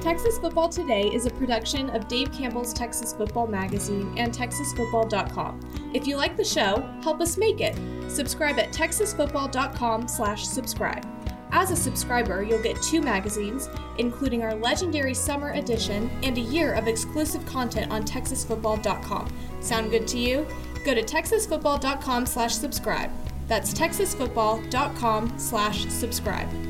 Texas Football Today is a production of Dave Campbell's Texas Football Magazine and TexasFootball.com. If you like the show, help us make it. Subscribe at Texasfootball.com/slash-subscribe. As a subscriber, you'll get two magazines, including our legendary summer edition and a year of exclusive content on TexasFootball.com. Sound good to you? Go to Texasfootball.com/slash-subscribe. That's TexasFootball.com/subscribe.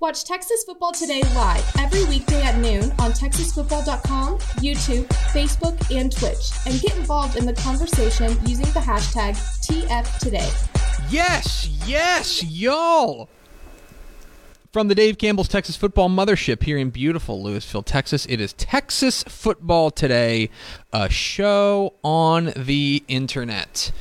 Watch Texas Football Today live every weekday at noon on TexasFootball.com, YouTube, Facebook, and Twitch, and get involved in the conversation using the hashtag TFToday. Yes, yes, y'all. From the Dave Campbell's Texas Football Mothership here in beautiful Lewisville, Texas, it is Texas Football Today, a show on the internet.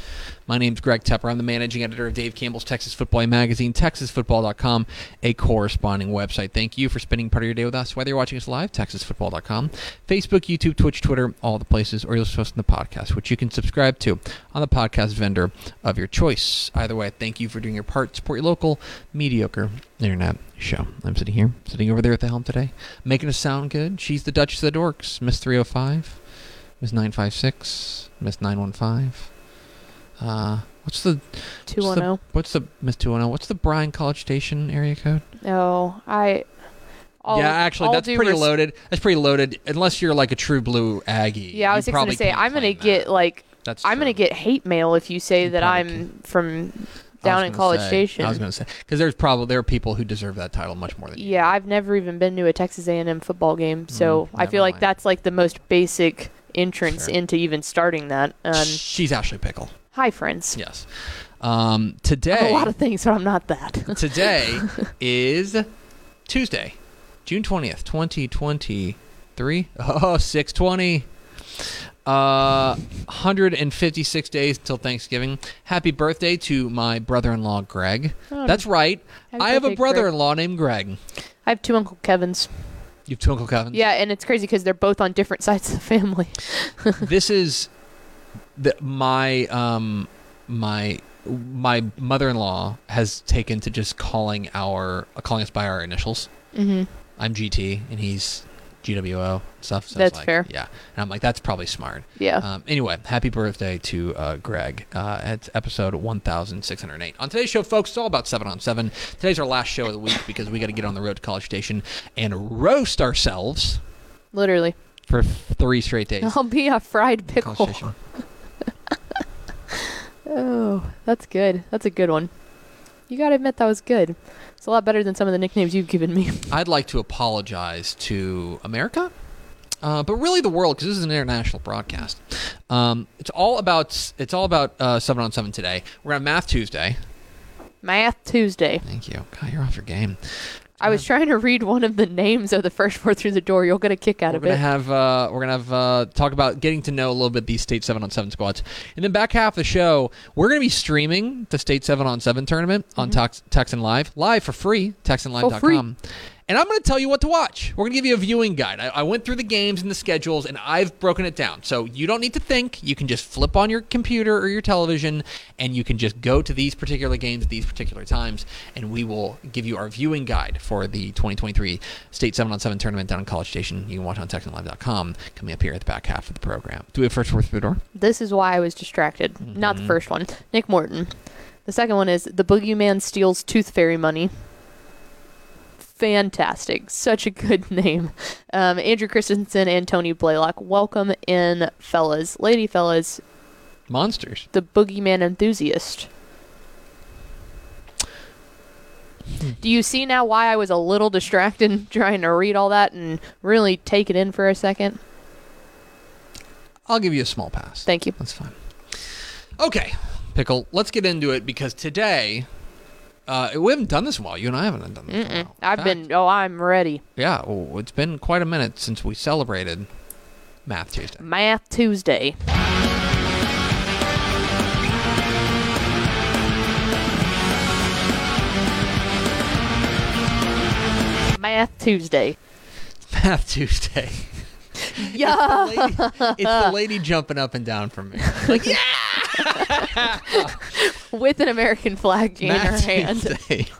My name's Greg Tepper. I'm the managing editor of Dave Campbell's Texas Football Magazine, TexasFootball.com, a corresponding website. Thank you for spending part of your day with us, whether you're watching us live, TexasFootball.com, Facebook, YouTube, Twitch, Twitter, all the places, or you're listening to the podcast, which you can subscribe to on the podcast vendor of your choice. Either way, thank you for doing your part. Support your local, mediocre internet show. I'm sitting here, sitting over there at the helm today, making us sound good. She's the Duchess of the Dorks, Miss 305, Miss 956, Miss 915. Uh, what's the what's the- 210. What's the Miss Two One Zero? What's the Bryan College Station area code? Oh, I. All, yeah, actually, that's pretty res- loaded. That's pretty loaded. Unless you're like a true blue Aggie. Yeah, I was just probably gonna say I'm gonna get that. like That's I'm gonna get hate mail if you say You that I'm from down in College say- Station. I was going to say because there's probably there are people who deserve that title much more than you. yeah, I've never even been to a Texas A&M football game, so Mm, I feel like that's like the most basic entrance Sure. into even starting that. Um, She's Ashley Pickle. Hi, friends. Yes. Um, I'm today, a lot of things, but I'm not that. today is Tuesday, June twentieth, twenty twenty three. Oh, 620. Uh, 156 days until Thanksgiving. Happy birthday to my brother-in-law Greg. Oh, That's right. I have a brother-in-law named Greg. I have two Uncle Kevins. You have two Uncle Kevins. Yeah, and it's crazy because they're both on different sides of the family. this is the, my um my my mother-in-law has taken to just calling our calling us by our initials. hmm I'm GT and he's GWO and stuff. So That's like, fair. Yeah, and I'm like, that's probably smart. Yeah. Um, anyway, happy birthday to uh, Greg. Uh, it's episode 1608. On today's show, folks, it's all about 7 on 7. Today's our last show of the week because we got to get on the road to College Station and roast ourselves Literally. for three straight days. I'll be a fried pickle. Oh, that's good. That's a good one. You gotta admit that was good. It's a lot better than some of the nicknames you've given me. I'd like to apologize to America, uh, but really the world, because this is an international broadcast. Um, it's all about it's all about uh, seven on seven today. We're on Math Tuesday. Math Tuesday. Thank you. God, you're off your game. I was trying to read one of the names of the first four through the door. You'll get a kick out We're of gonna it. have uh, we're gonna have uh, talk about getting to know a little bit these state seven on seven squads, and then back half of the show we're gonna be streaming the state seven on seven tournament on Tex- Texan Live live for free TexanLive.com. And I'm going to tell you what to watch. We're going to give you a viewing guide. I, I went through the games and the schedules, and I've broken it down. So you don't need to think. You can just flip on your computer or your television, and you can just go to these particular games at these particular times, and we will give you our viewing guide for the 2023 State 7 on 7 tournament down in College Station. You can watch on TexanLive.com coming up here at the back half of the program. Do we have first the door? This is why I was distracted. Not Mm-hmm. the first one. Nick Morton. The second one is The Boogeyman Steals Tooth Fairy Money. Fantastic. Such a good name. Um, Andrew Christensen and Tony Blaylock. Welcome in, fellas. Lady fellas, Monsters. the Boogeyman Enthusiast. Do you see now why I was a little distracted trying to read all that and really take it in for a second? I'll give you a small pass. Thank you. That's fine. Okay, Pickle, let's get into it because today Uh, we haven't done this in a while. You and I haven't done this. In a while. In I've fact, been. Oh, I'm ready. Yeah, well, it's been quite a minute since we celebrated Math Tuesday. Math Tuesday. Math Tuesday. Math Tuesday. Yeah. Lady- it's the lady jumping up and down from me. Like, yeah, With an American flag in her hand.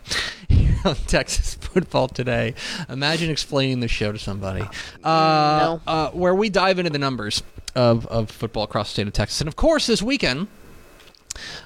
On Texas football today. Imagine explaining the show to somebody. Uh, No. uh, where we dive into the numbers of, of football across the state of Texas. And of course, this weekend,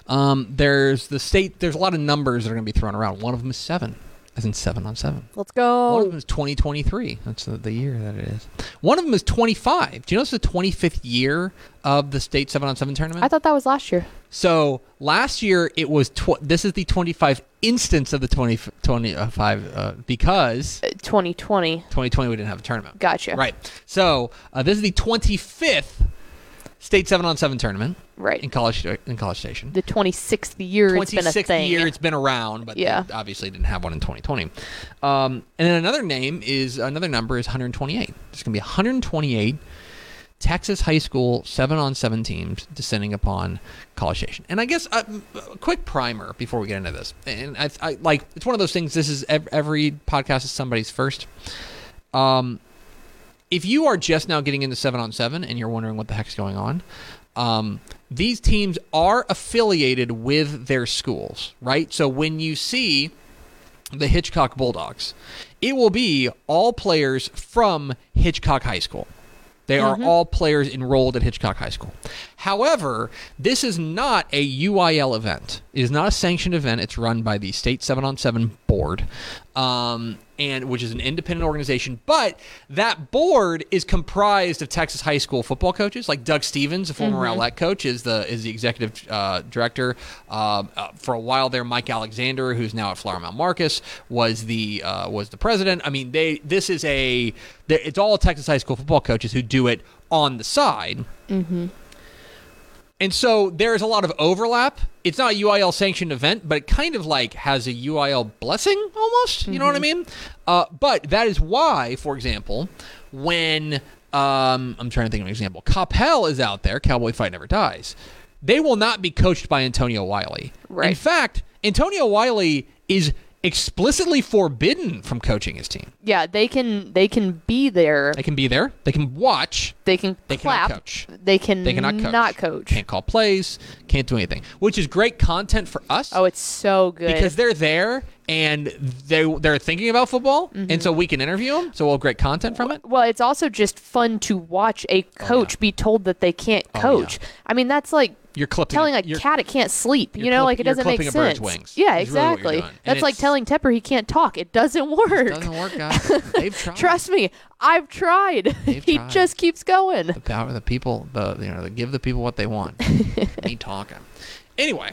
um, there's the state, there's a lot of numbers that are going to be thrown around. One of them is seven, as in seven on seven. Let's go. One of them is 2023. That's the, the year that it is. One of them is 25. Do you know it's the 25th year of the state 7 on 7 tournament? I thought that was last year. so last year it was, tw- this is the 25th instance of the 20, 25 uh, because Uh, 2020. 2020 we didn't have a tournament. Gotcha. Right. So uh, this is the 25th state 7 on 7 tournament Right. in College, in college Station. The 26th year it's been a 26th thing. year it's been around, but Yeah. they obviously didn't have one in 2020. Um, and then another name is another number is 128. There's going to be 128 Texas high school seven on seven teams descending upon College Station. And I guess uh, a quick primer before we get into this. And I, I like it's one of those things. This is ev- every podcast is somebody's first. Um, if you are just now getting into seven on seven and you're wondering what the heck's going on, um, these teams are affiliated with their schools, right? So when you see the Hitchcock Bulldogs, it will be all players from Hitchcock High School. They are all players enrolled at Hitchcock High School. However, this is not a UIL event. It is not a sanctioned event. It's run by the State 7 on 7 board, um, and which is an independent organization. But that board is comprised of Texas high school football coaches, like Doug Stevens, a former Outlet coach, is the is the executive uh, director. Uh, uh, for a while there, Mike Alexander, who's now at Flower Mound Marcus, was the uh, was the president. I mean, they this is a it's all Texas high school football coaches who do it on the side. And so there's a lot of overlap. It's not a UIL sanctioned event, but it kind of like has a UIL blessing almost. You know what I mean? Uh, but that is why, for example, when um, I'm trying to think of an example, Coppell is out there, Cowboy Fight Never Dies. They will not be coached by Antonio Wiley. In fact, Antonio Wiley is explicitly forbidden from coaching his team. Yeah, they can they can be there. They can be there. They can watch. They can They cannot clap. coach. They can They cannot coach. not coach. Can't call plays. Can't do anything. Which is great content for us. Oh, it's so good. because they're there and they they're thinking about football, Mm-hmm. and so we can interview them. So we'll have great content from it. well, it's also just fun to watch a coach be told that they can't Oh, coach. I mean, that's like You're clipping. telling a you're- cat it can't sleep. You know, clip- like it you're doesn't make a sense. bird's wings, Yeah, is really exactly. doing. That's like telling Tepper he can't talk. It doesn't work. doesn't work, guys. They've tried. Trust me, I've tried. They've he tried. just keeps going. the power. The people. The you know. The, give the people what they want. Me talking. Anyway.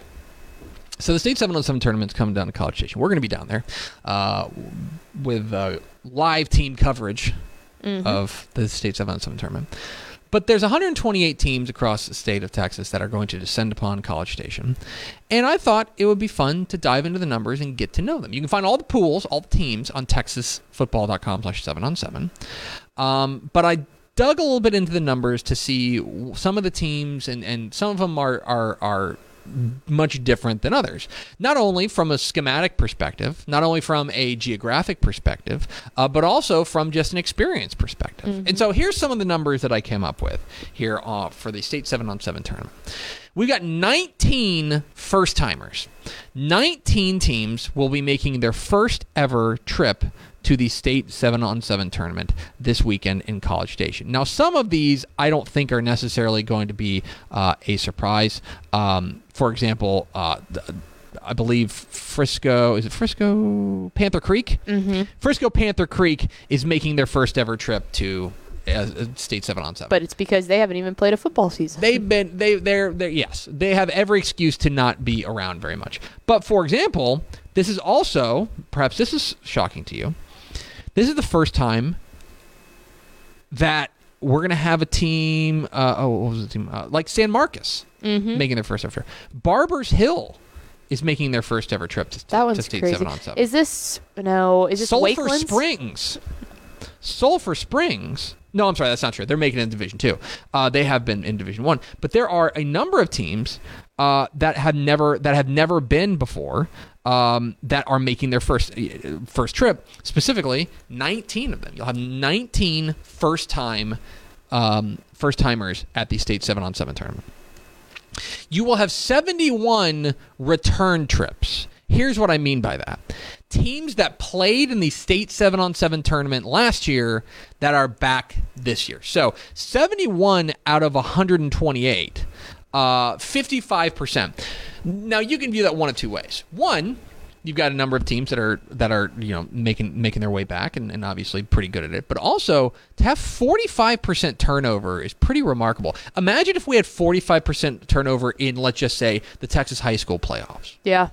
So the state seven on seven tournament's coming down to College Station. We're going to be down there uh, with uh, live team coverage of the state seven on seven tournament. But there's 128 teams across the state of Texas that are going to descend upon College Station, and I thought it would be fun to dive into the numbers and get to know them. You can find all the pools, all the teams on TexasFootball.com/slash seven on seven. Um, but I dug a little bit into the numbers to see some of the teams, and, and some of them are are are much different than others. Not only from a schematic perspective, not only from a geographic perspective, uh, but also from just an experience perspective. And so here's some of the numbers that I came up with here uh, for the state seven on seven tournament. We've got 19 first timers. 19 teams will be making their first ever trip to the state 7 on 7 tournament this weekend in College Station. Now, some of these I don't think are necessarily going to be uh, a surprise. Um, for example, uh, I believe Frisco, is it Frisco Panther Creek? Mm-hmm. Frisco Panther Creek is making their first ever trip to uh, state 7 on 7. But it's because they haven't even played a football season. They've been they they're they yes they have every excuse to not be around very much. But for example, this is also perhaps this is shocking to you. This is the first time that we're gonna have a team. Uh, oh, what was the team? Uh, like San Marcos making their first ever. Barbers Hill is making their first ever trip to, That to state crazy. seven on seven. Is this no? Is this Sulphur Wakelands? Springs. Sulphur Springs. No, I'm sorry, that's not true. They're making it in Division Two. Uh, they have been in Division One, but there are a number of teams uh, that have never that have never been before um, that are making their first uh, first trip. Specifically, 19 of them. You'll have 19 first time um, first timers at the state seven on seven tournament. You will have 71 return trips. Here's what I mean by that. Teams that played in the state 7 on 7 tournament last year that are back this year. So, 71 out of 128, uh, 55%. Now, you can view that one of two ways. One, you've got a number of teams that are that are you know making making their way back and, and obviously pretty good at it but also to have 45% turnover is pretty remarkable imagine if we had 45% turnover in let's just say the texas high school playoffs Yeah.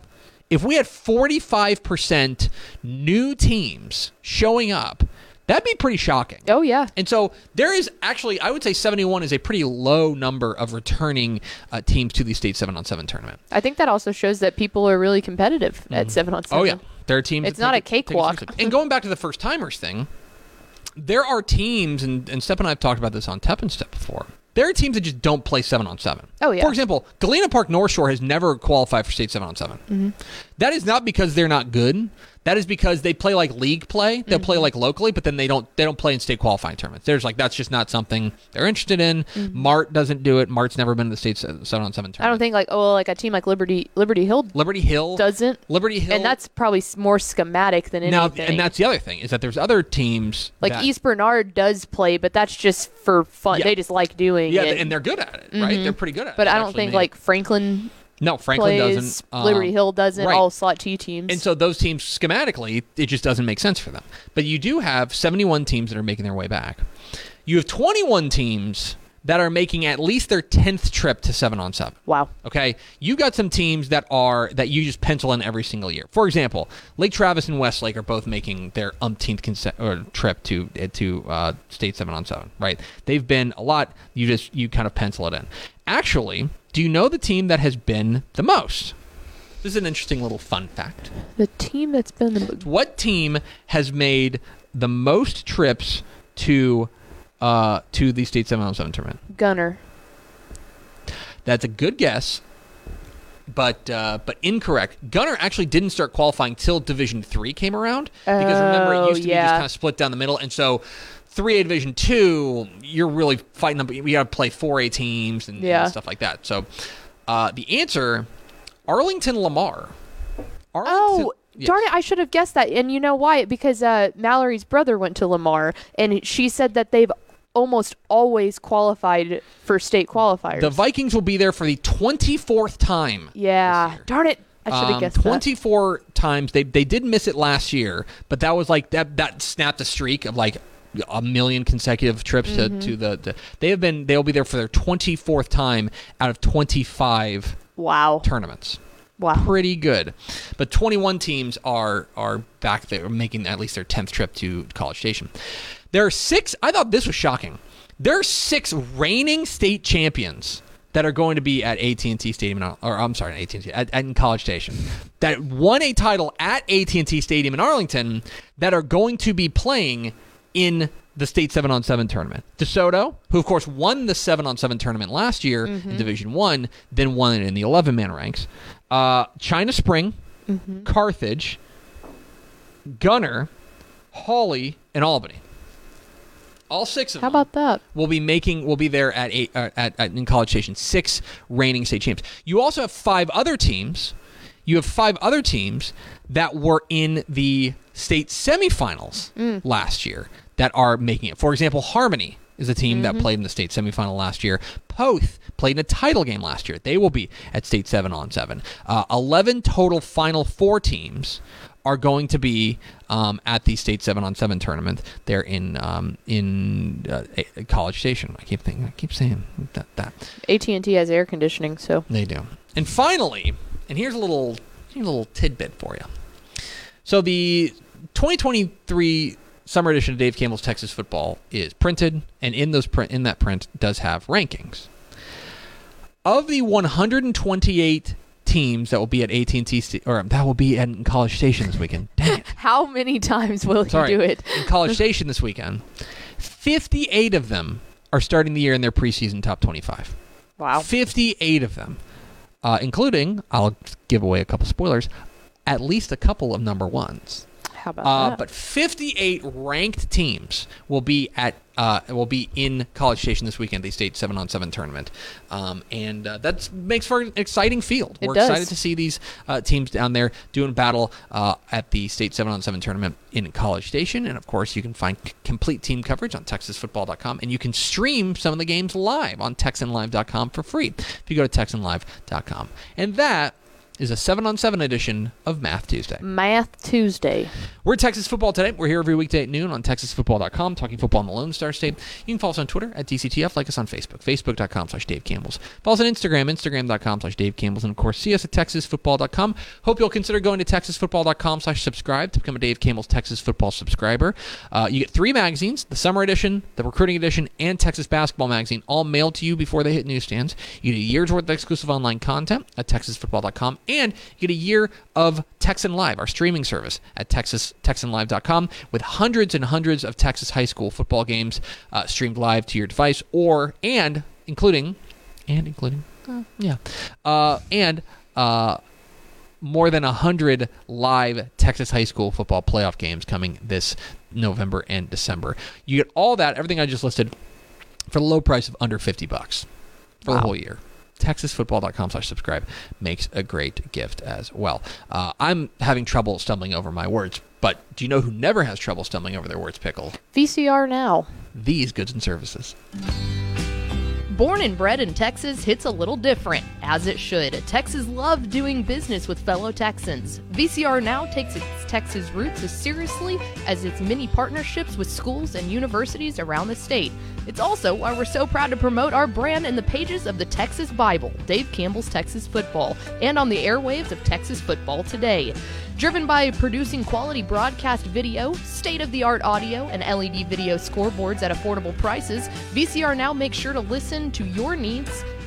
if we had 45% new teams showing up that'd be pretty shocking Oh yeah. and so there is actually, I would say 71 is a pretty low number of returning uh, teams to the state 7 on 7 tournament. I think that also shows that people are really competitive at seven on seven. Oh, yeah. There are teams. It's not a cakewalk. and going back to the first timers thing, there are teams, and, and Step and I have talked about this on Tep and Step before. There are teams that just don't play seven on seven. Oh, yeah. For example, Galena Park North Shore has never qualified for state seven on 7 Mm-hmm. That is not because they're not good. That is because they play like league play. They'll Mm-hmm. play like locally, but then they don't they don't play in state qualifying tournaments. There's like that's just not something they're interested in. Mart doesn't do it. Mart's never been to the state seven on seven tournament. Mm-hmm. I don't think like oh like a team like Liberty Liberty Hill Liberty Hill doesn't, Liberty Hill and that's probably more schematic than anything. now, and that's the other thing is that there's other teams like that- East Bernard does play, but that's just for fun. Yeah. They just like doing Yeah, it. and they're good at it, right? They're pretty good at it. but I don't think made- like Franklin no Franklin plays, doesn't. um, Liberty Hill doesn't. right. All slot two teams. And so those teams schematically, it just doesn't make sense for them. But you do have 71 teams that are making their way back. You have 21 teams that are making at least their 10th trip to 7 on 7. wow. Okay, you've got some teams that are that you just pencil in every single year. For example, Lake Travis and Westlake are both making their umpteenth conse- or trip to to uh, state seven on seven. Right? They've been a lot. You just you kind of pencil it in. Actually, do you know the team that has been the most? This is an interesting little fun fact. The team that's been the most What team has made the most trips to uh, to the state seven on seven tournament? Gunter. That's a good guess, but uh, but incorrect. Gunter actually didn't start qualifying till Division Three came around because remember it Oh, used to be just kind of split down the middle, and so. 3A Division 2, you're really fighting them. We got to play 4A teams and, and stuff like that. So, uh, the answer Arlington Lamar. Arlington, Oh, Yes. darn it! I should have guessed that. And you know why? Because uh, Mallory's brother went to Lamar, and she said that they've almost always qualified for state qualifiers. The Vikings will be there for the 24th time. yeah. Darn it! I should have Um, guessed that. 24 times. They they did miss it last year, but that was like that that snapped a streak of like a million consecutive trips Mm-hmm. to, to the, the they have been they'll be there for their 24th time out of 25 Wow. tournaments. Wow. Pretty good. But 21 teams are are back there making at least their 10th trip to College Station. There are six I thought this was shocking. There are six reigning state champions that are going to be at AT&T Stadium in, or I'm sorry, AT&T at, at in College Station that won a title at AT&T Stadium in Arlington that are going to be playing in the state 7 on 7 tournament. DeSoto, who of course won the 7 on 7 tournament last year in Division 1, then won it in the 11 man ranks. Uh, China Spring, Carthage, Gunter, Hawley, and Albany. All six of How them about that? We'll be making We'll be there at eight uh, at, at in College Station. Six reigning state champs. You also have five other teams. You have five other teams that were in the state semifinals last year that are making it. For example, Harmony is a team that played in the state semifinal last year. Poth played in a title game last year. They will be at state seven on seven. Uh, Eleven total Final Four teams are going to be um, at the state seven on seven tournament. They're in um, in uh, College Station. I keep thinking, I keep saying that that AT and T has air conditioning, so they do. And finally, and here's a little here's a little tidbit for you. So the 2023 summer edition of Dave Campbell's Texas Football is printed, and in those print in that print does have rankings. Of the 128 teams that will be at AT&T sta- or that will be at College Station this weekend. Dang it. How many times will Sorry. you do it? in College Station this weekend. 58 of them are starting the year in their preseason top 25. Wow. 58 of them, uh, including, I'll give away a couple spoilers, at least a couple of number ones. How about Uh, that? but 58 ranked teams will be at uh, will be in College Station this weekend. The state seven on seven tournament, um, and uh, that makes for an exciting field. It We're does. excited to see these uh, teams down there doing battle uh, at the state seven on seven tournament in College Station, and of course you can find c- complete team coverage on TexasFootball.com, and you can stream some of the games live on TexanLive.com for free if you go to TexanLive.com, and that is a seven on seven edition of Math Tuesday. Math Tuesday. We're Texas Football Today. We're here every weekday at noon on TexasFootball.com, talking football in the Lone Star State. You can follow us on Twitter at DCTF, like us on Facebook, Facebook.com slash Dave Campbell's. Follow us on Instagram, Instagram.com slash Dave Campbell's, and of course, see us at TexasFootball.com. Hope you'll consider going to TexasFootball.com slash subscribe to become a Dave Campbell's Texas Football subscriber. Uh, you get three magazines, the Summer Edition, the Recruiting Edition, and Texas Basketball Magazine, all mailed to you before they hit newsstands. You get a year's worth of exclusive online content at TexasFootball.com, and you get a year of Texan Live, our streaming service at Texas TexanLive.com, with hundreds and hundreds of Texas high school football games uh, streamed live to your device, or and including and including uh, yeah, uh, and uh, more than 100 live Texas high school football playoff games coming this November and December. You get all that, everything I just listed, for the low price of under 50 bucks for the whole year. TexasFootball.com slash subscribe makes a great gift as well. Uh, I'm having trouble stumbling over my words, but do you know who never has trouble stumbling over their words, Pickle? VCR now. These goods and services. Born and bred in Texas hits a little different, as it should. Texas loves doing business with fellow Texans. VCR now takes its Texas roots as seriously as its many partnerships with schools and universities around the state. It's also why we're so proud to promote our brand in the pages of the Texas Bible, Dave Campbell's Texas Football, and on the airwaves of Texas Football Today. Driven by producing quality broadcast video, state of the art audio, and LED video scoreboards at affordable prices, VCR now makes sure to listen to your needs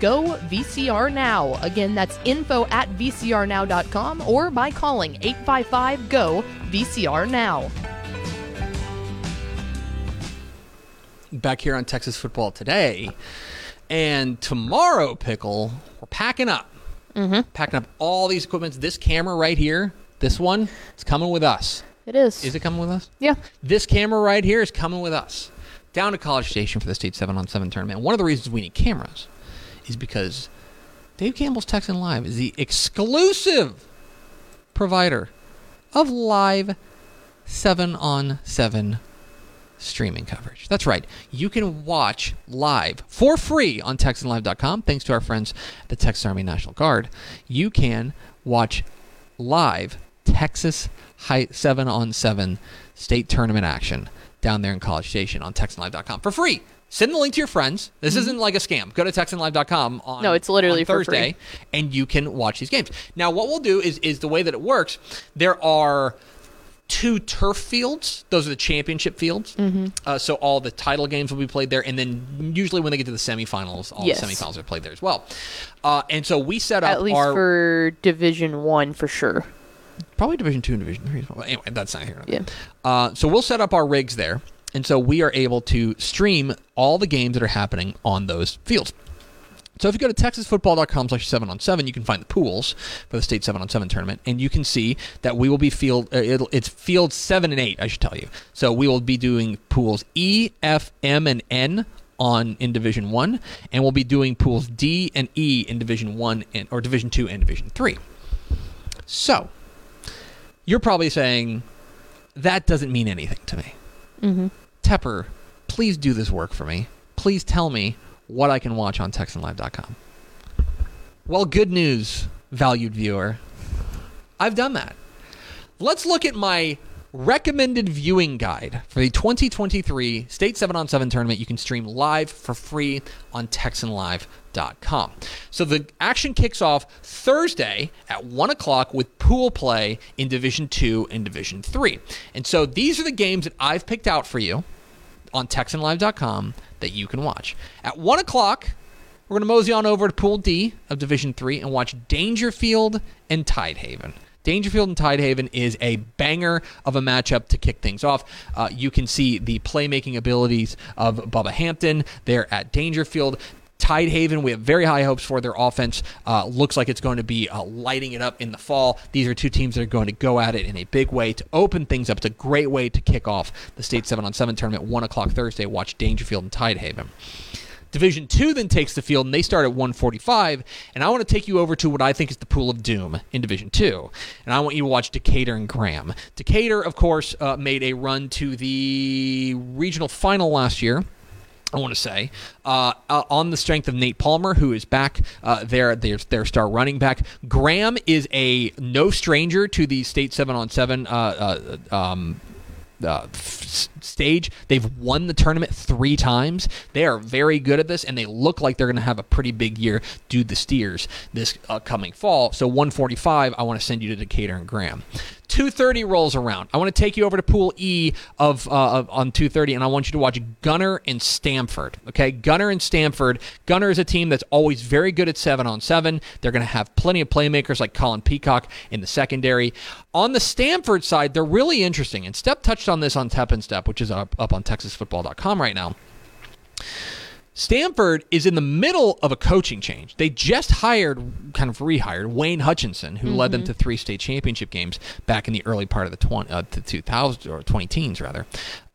GO VCR Now. Again, that's info at vcrnow.com or by calling 855 GO VCR Now. back here on Texas Football today. And tomorrow, Pickle, we're packing up. Mm-hmm. Packing up all these equipments. This camera right here, this one, is coming with us. It is. Is it coming with us? Yeah. This camera right here is coming with us down to College Station for the state seven on seven tournament. One of the reasons we need cameras is because Dave Campbell's Texan Live is the exclusive provider of live seven on seven streaming coverage. That's right. You can watch live for free on TexanLive.com. Thanks to our friends at the Texas Army National Guard. You can watch live Texas high, 7 on 7 state tournament action down there in College Station on TexanLive.com for free. Send the link to your friends. This isn't like a scam. Go to TexanLive.com on No, it's literally Thursday, free. and you can watch these games. Now, what we'll do is is the way that it works. There are two turf fields. Those are the championship fields. Mm-hmm. Uh, so all the title games will be played there, and then usually when they get to the semifinals, all Yes. the semifinals are played there as well. Uh, and so we set up At least our for Division One for sure. probably Division Two and Division Three. well. Anyway, that's not here. Yeah. Uh, so we'll set up our rigs there, and so we are able to stream all the games that are happening on those fields. So if you go to texasfootball.com slash 7 on 7, you can find the pools for the state 7 on 7 tournament, and you can see that we will be field, uh, it's field 7 and 8, I should tell you. So we will be doing pools E, F, M, and N on in Division 1, and we'll be doing pools D and E in Division 1 and, or Division 2 and Division 3. So you're probably saying, that doesn't mean anything to me. Mm-hmm. Tepper, please do this work for me. Please tell me what I can watch on TexanLive.com. Well, good news. valued viewer, I've done that. Let's look at my recommended viewing guide for the 2023 State 7 on 7 tournament. You can stream live for free on TexanLive.com. So the action kicks off Thursday at 1 o'clock with pool play in Division 2 and Division 3. And so these are the games that I've picked out for you on TexanLive.com that you can watch. At 1 o'clock, we're going to mosey on over to Pool D of Division 3 and watch Daingerfield and Tidehaven. Daingerfield and Tidehaven is a banger of a matchup to kick things off. Uh, you can see the playmaking abilities of Bubba Hampton there at Daingerfield. Tidehaven, we have very high hopes for their offense. Uh, looks like it's going to be uh, lighting it up in the fall. These are two teams that are going to go at it in a big way to open things up. It's a great way to kick off the state seven on seven tournament. One o'clock Thursday. Watch Daingerfield and Tidehaven. Division two then takes the field and they start at 145. And I want to take you over to what I think is the pool of doom in Division two. And I want you to watch Decatur and Graham. Decatur, of course, uh, made a run to the regional final last year. I want to say, uh, uh, on the strength of Nate Palmer, who is back uh, there, their, their star running back. Graham is a no stranger to the state seven on seven uh, uh, um, uh, stage. They've won the tournament three times. They are very good at this, and they look like they're going to have a pretty big year due the Steers this uh, coming fall. So 145, I want to send you to Decatur and Graham. 230 rolls around. I want to take you over to Pool E of, uh, of on 230, and I want you to watch Gunter and Stamford. Okay, Gunter and Stamford. Gunter is a team that's always very good at seven on seven. They're going to have plenty of playmakers like Colin Peacock in the secondary. On the Stamford side, they're really interesting, and Step touched on this on Tep and Step, which is up, up on TexasFootball.com right now. Stamford is in the middle of a coaching change. They just hired, kind of rehired Wayne Hutchinson, who led them to three state championship games back in the early part of the 20, uh, the 2000s or 20 teens rather.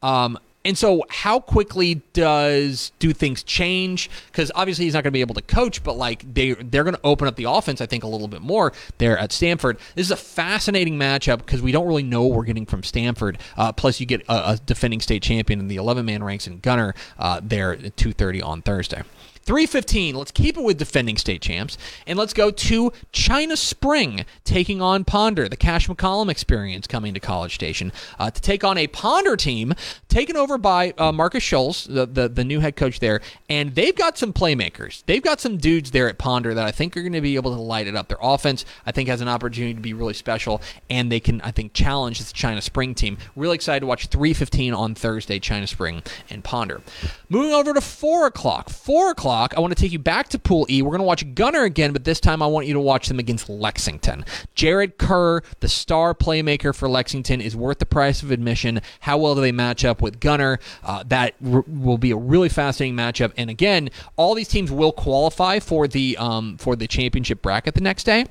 Um, and so, how quickly does do things change? Because obviously he's not going to be able to coach, but like they they're going to open up the offense, I think, a little bit more there at Stamford. This is a fascinating matchup because we don't really know what we're getting from Stamford. Uh, plus, you get a, a, defending state champion in the 11 man ranks in Gunter uh, there at 2:30 on Thursday. 315, let's keep it with defending state champs, and let's go to China Spring taking on Ponder, the Cash McCollum experience coming to College Station uh, to take on a Ponder team taken over by uh, Marcus Scholes, the, the, the new head coach there, and they've got some playmakers. They've got some dudes there at Ponder that I think are going to be able to light it up. Their offense, I think, has an opportunity to be really special, and they can, I think, challenge this China Spring team. Really excited to watch 315 on Thursday, China Spring and Ponder. Moving over to 4 o'clock. 4 o'clock o'clock, I want to take you back to Pool E. We're going to watch Gunter again, but this time I want you to watch them against Lexington. Jared Kerr, the star playmaker for Lexington, is worth the price of admission. How well do they match up with Gunter? Uh, that r- will be a really fascinating matchup. And again, all these teams will qualify for the um, for the championship bracket the next day.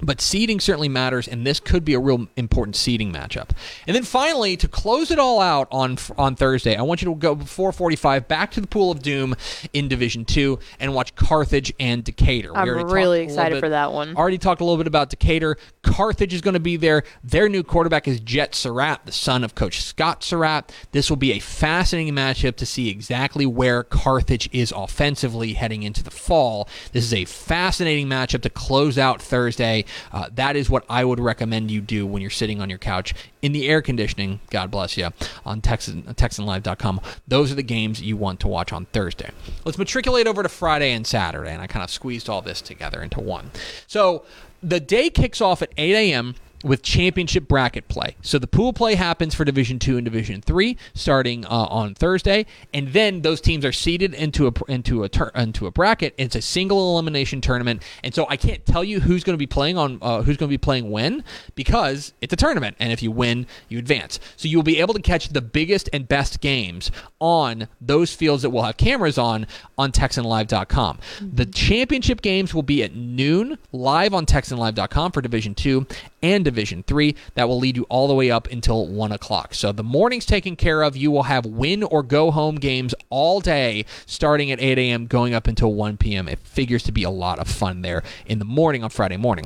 But seeding certainly matters, and this could be a real important seeding matchup. And then finally, to close it all out on on Thursday, I want you to go before 45 back to the Pool of Doom in Division Two and watch Carthage and Decatur. I'm really excited bit, for that one. Already talked a little bit about Decatur. Carthage is going to be there. Their new quarterback is Jet Surratt, the son of Coach Scott Surratt. This will be a fascinating matchup to see exactly where Carthage is offensively heading into the fall. This is a fascinating matchup to close out Thursday. Uh, that is what I would recommend you do when you're sitting on your couch in the air conditioning. God bless you on Texan, TexanLive.com. Those are the games you want to watch on Thursday. Let's matriculate over to Friday and Saturday, and I kind of squeezed all this together into one. So the day kicks off at 8 a.m with championship bracket play. So the pool play happens for Division 2 and Division 3 starting uh, on Thursday and then those teams are seeded into a into a tur- into a bracket. It's a single elimination tournament. And so I can't tell you who's going to be playing on uh, who's going to be playing when because it's a tournament and if you win, you advance. So you'll be able to catch the biggest and best games on those fields that will have cameras on on texanlive.com. Mm-hmm. The championship games will be at noon live on texanlive.com for Division 2 and Division 3. That will lead you all the way up until 1 o'clock. So the morning's taken care of. You will have win or go home games all day, starting at 8 a.m., going up until 1 p.m. It figures to be a lot of fun there in the morning on Friday morning.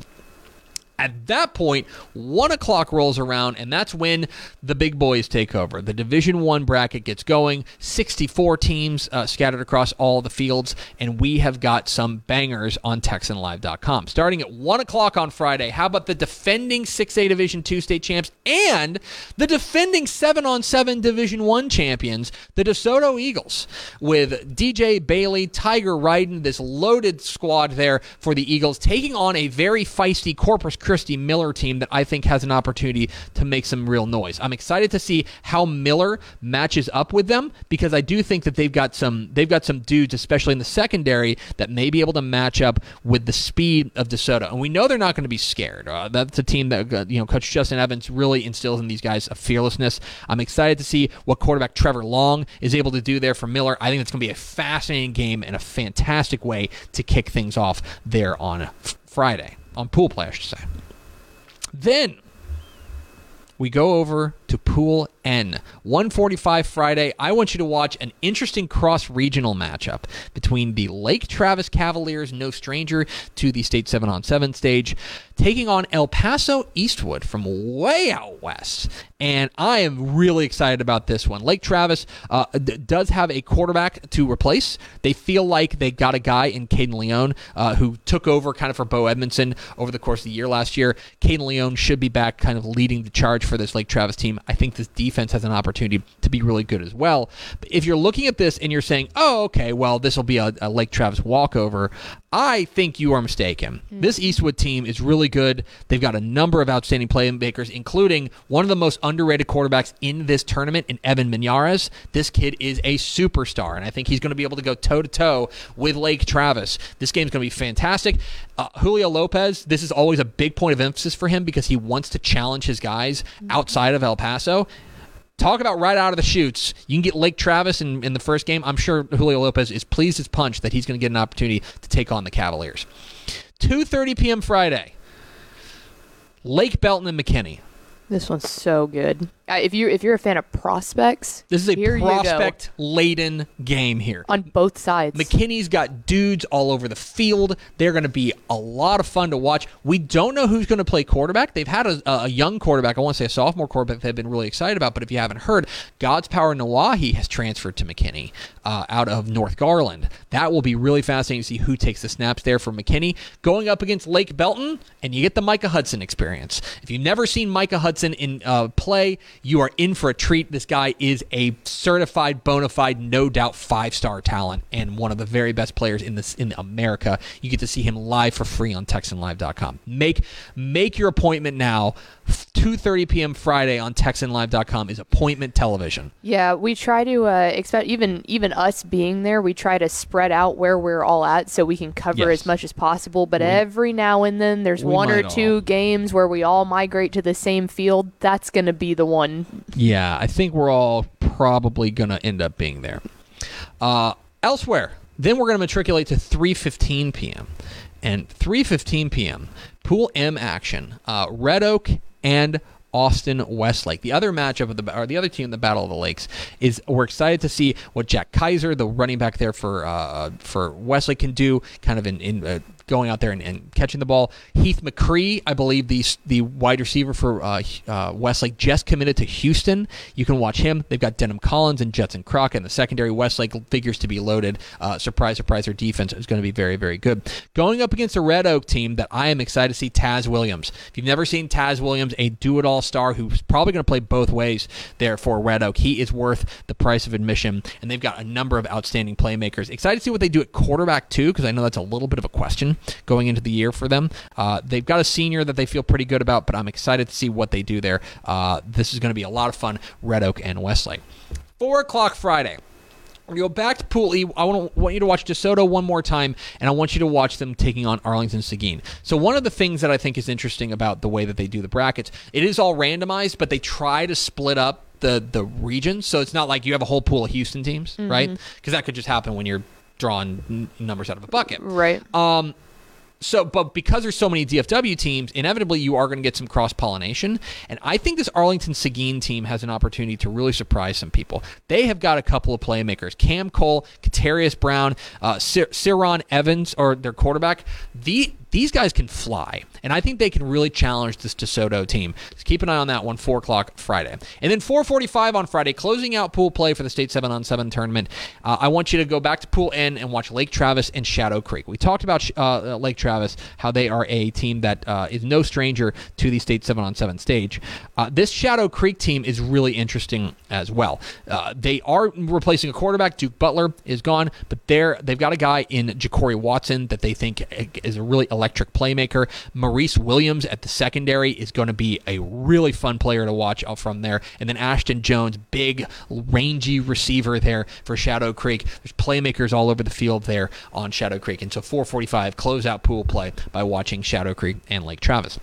At that point, one o'clock rolls around, and that's when the big boys take over. The Division One bracket gets going. Sixty-four teams uh, scattered across all the fields, and we have got some bangers on TexanLive.com. Starting at one o'clock on Friday, how about the defending 6A Division Two state champs and the defending seven on seven Division One champions, the DeSoto Eagles, with DJ Bailey, Tiger Ryden, this loaded squad there for the Eagles, taking on a very feisty Corpus Christi Miller team that I think has an opportunity to make some real noise. I'm excited to see how Miller matches up with them because I do think that they've got some they've got some dudes, especially in the secondary, that may be able to match up with the speed of DeSoto. And we know they're not going to be scared. Uh, that's a team that uh, you know Coach Justin Evans really instills in these guys a fearlessness. I'm excited to see what quarterback Trevor Long is able to do there for Miller. I think it's going to be a fascinating game and a fantastic way to kick things off there on Friday on pool play, I should say. Then we go over to Pool N. 145 Friday. I want you to watch an interesting cross regional matchup between the Lake Travis Cavaliers, no stranger to the state 7 on 7 stage, taking on El Paso Eastwood from way out west. And I am really excited about this one. Lake Travis uh, d- does have a quarterback to replace. They feel like they got a guy in Caden Leone uh, who took over kind of for Bo Edmondson over the course of the year last year. Caden Leone should be back kind of leading the charge for this Lake Travis team. I think this defense has an opportunity be really good as well. But if you're looking at this and you're saying, oh, okay, well, this will be a, a Lake Travis walkover, I think you are mistaken. This Eastwood team is really good. They've got a number of outstanding playmakers, including one of the most underrated quarterbacks in this tournament in Evan Minares. This kid is a superstar, and I think he's going to be able to go toe to toe with Lake Travis. This game's going to be fantastic. Uh, Julio Lopez, this is always a big point of emphasis for him because he wants to challenge his guys outside of El Paso talk about right out of the chutes. You can get Lake Travis in, in the first game. I'm sure Julio Lopez is pleased as punch that he's going to get an opportunity to take on the Cavaliers. 2:30 p.m. Friday. Lake Belton and McKinney. This one's so good. Uh, if you if you're a fan of prospects, This is a here you go. prospect laden game here. on both sides. McKinney's got dudes all over the field. They're going to be a lot of fun to watch. We don't know who's going to play quarterback. They've had a, a young quarterback, I want to say a sophomore quarterback they've been really excited about, but if you haven't heard, God's Power Nawahi has transferred to McKinney uh, out of North Garland. That will be really fascinating to see who takes the snaps there for McKinney. Going up against Lake Belton, and you get the Micah Hudson experience. If you've never seen Micah Hudson in uh, play, you are in for a treat. This guy is a certified, bona fide, no doubt five star talent and one of the very best players in this in America. You get to see him live for free on TexanLive.com. Make make your appointment now. 2:30 p.m. Friday on TexanLive.com is appointment television. Yeah, we try to uh, expect even even us being there. We try to spread out where we're all at so we can cover Yes. as much as possible. But every now and then, there's one or two all. games where we all migrate to the same field. That's going to be the one. Yeah, I think we're all probably going to end up being there. Uh, elsewhere, then we're going to matriculate to 3:15 p.m. and 3:15 p.m. Pool M action. Uh, Red Oak and Austin Westlake. The other matchup of the or the other team in the Battle of the Lakes is we're excited to see what Jack Kaiser, the running back there for uh, for Westlake, can do. Kind of in, in uh, going out there and, and catching the ball. Heath McCree, I believe the the wide receiver for uh, uh, Westlake, just committed to Houston. You can watch him. They've got Denham Collins and Jetson Crockett in the secondary. Westlake figures to be loaded. Uh, surprise, surprise, their defense is going to be very, very good. Going up against a Red Oak team that I am excited to see Taz Williams. If you've never seen Taz Williams, a do-it-all star who's probably going to play both ways there for Red Oak, he is worth the price of admission, and they've got a number of outstanding playmakers. Excited to see what they do at quarterback too, because I know that's a little bit of a question going into the year for them. Uh, they've got a senior that they feel pretty good about, but I'm excited to see what they do there. Uh, this is going to be a lot of fun. Red Oak and Westlake. Four o'clock Friday. We go back to Pool E. I want, to, want you to watch DeSoto one more time, and I want you to watch them taking on Arlington Seguin. So one of the things that I think is interesting about the way that they do the brackets, it is all randomized, but they try to split up the the regions. So it's not like you have a whole pool of Houston teams, right? Because that could just happen when you're drawing n- numbers out of a bucket. Right. Um, so, but because there's so many DFW teams, inevitably you are going to get some cross pollination. And I think this Arlington Seguin team has an opportunity to really surprise some people. They have got a couple of playmakers Cam Cole, Katarius Brown, uh, Cir- Ciron Evans, or their quarterback. The These guys can fly, and I think they can really challenge this DeSoto team. So keep an eye on that one, 4 o'clock Friday. And then 445 on Friday, closing out pool play for the State 7 on 7 tournament. Uh, I want you to go back to Pool N and watch Lake Travis and Shadow Creek. We talked about uh, Lake Travis, how they are a team that uh, is no stranger to the State 7 on 7 stage. Uh, this Shadow Creek team is really interesting as well. Uh, they are replacing a quarterback. Duke Butler is gone, but they're, they've got a guy in Ja'Cory Watson that they think is a really electric playmaker. Maurice Williams at the secondary is going to be a really fun player to watch from there. And then Ashton Jones, big, rangy receiver there for Shadow Creek. There's playmakers all over the field there on Shadow Creek. And so 445 close out pool play by watching Shadow Creek and Lake Travis.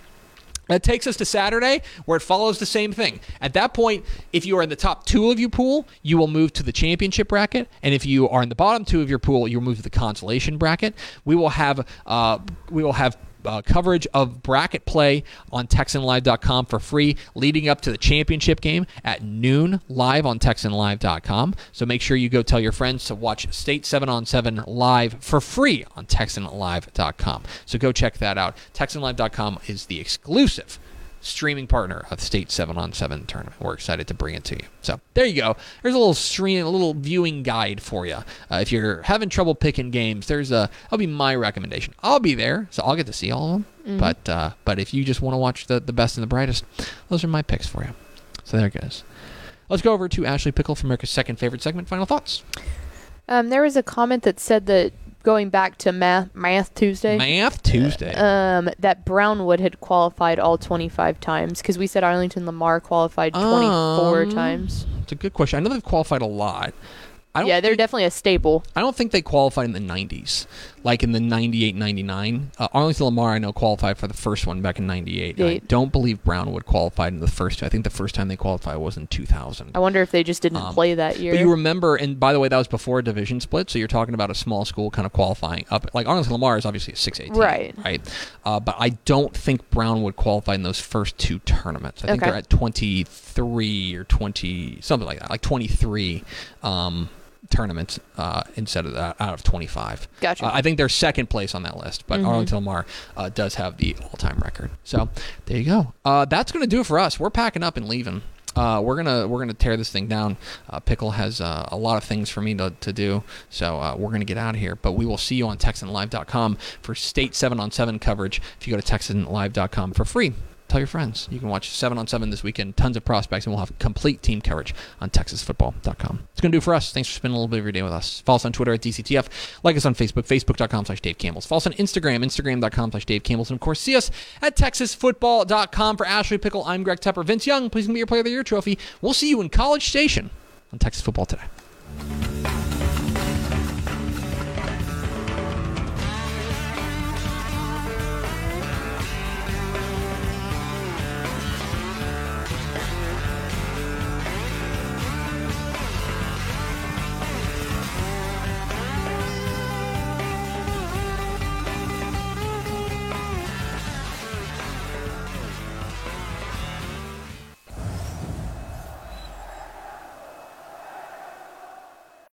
That takes us to Saturday, where it follows the same thing. At that point, if you are in the top two of your pool, you will move to the championship bracket, and if you are in the bottom two of your pool, you'll move to the consolation bracket. We will have uh, we will have uh, coverage of bracket play on TexanLive.com for free leading up to the championship game at noon live on TexanLive.com. So make sure you go tell your friends to watch State 7 on 7 live for free on TexanLive.com. So go check that out. TexanLive.com is the exclusive streaming partner of State 7 on 7 tournament. We're excited to bring it to you. So there you go. There's a little stream, a little viewing guide for you. Uh, if you're having trouble picking games, there's a, that'll be my recommendation. I'll be there, so I'll get to see all of them. Mm-hmm. But, uh, but if you just want to watch the, the best and the brightest, those are my picks for you. So there it goes. Let's go over to Ashley Pickle from America's second favorite segment. Final thoughts. Um, there was a comment that said that going back to math math Tuesday. Math Tuesday. Um, that Brownwood had qualified all 25 times because we said Arlington Lamar qualified 24 um, times. It's a good question. I know they've qualified a lot. yeah, they're think, definitely a staple. I don't think they qualified in the 90s like in the 98 99. Uh, Arlington Lamar, I know, qualified for the first one back in 98. I don't believe Brownwood qualified in the first two. I think the first time they qualified was in 2000. I wonder if they just didn't um, play that year. But you remember, and by the way, that was before a division split, so you're talking about a small school kind of qualifying up. Like Arlington Lamar is obviously a 6'8. Right. Right. Uh, but I don't think Brownwood qualified in those first two tournaments. I think okay. they're at 23 or 20, something like that, like 23. Um, tournaments uh, instead of that out of 25. Gotcha. Uh, I think they're second place on that list, but mm-hmm. Arlington Lamar uh, does have the all-time record. So there you go. Uh, that's going to do it for us. We're packing up and leaving. Uh, we're gonna we're gonna tear this thing down. Uh, Pickle has uh, a lot of things for me to, to do, so uh, we're gonna get out of here. But we will see you on TexanLive.com for State Seven on Seven coverage. If you go to TexanLive.com for free, tell your friends. You can watch 7 on 7 this weekend. Tons of prospects, and we'll have complete team coverage on TexasFootball.com. It's going to do for us. Thanks for spending a little bit of your day with us. Follow us on Twitter at DCTF. Like us on Facebook, Facebook.com slash Dave Campbell's. Follow us on Instagram, Instagram.com slash Dave Campbell's. And of course, see us at TexasFootball.com. For Ashley Pickle, I'm Greg Tepper. Vince Young, please give me your Player of the Year trophy. We'll see you in College Station on Texas Football today.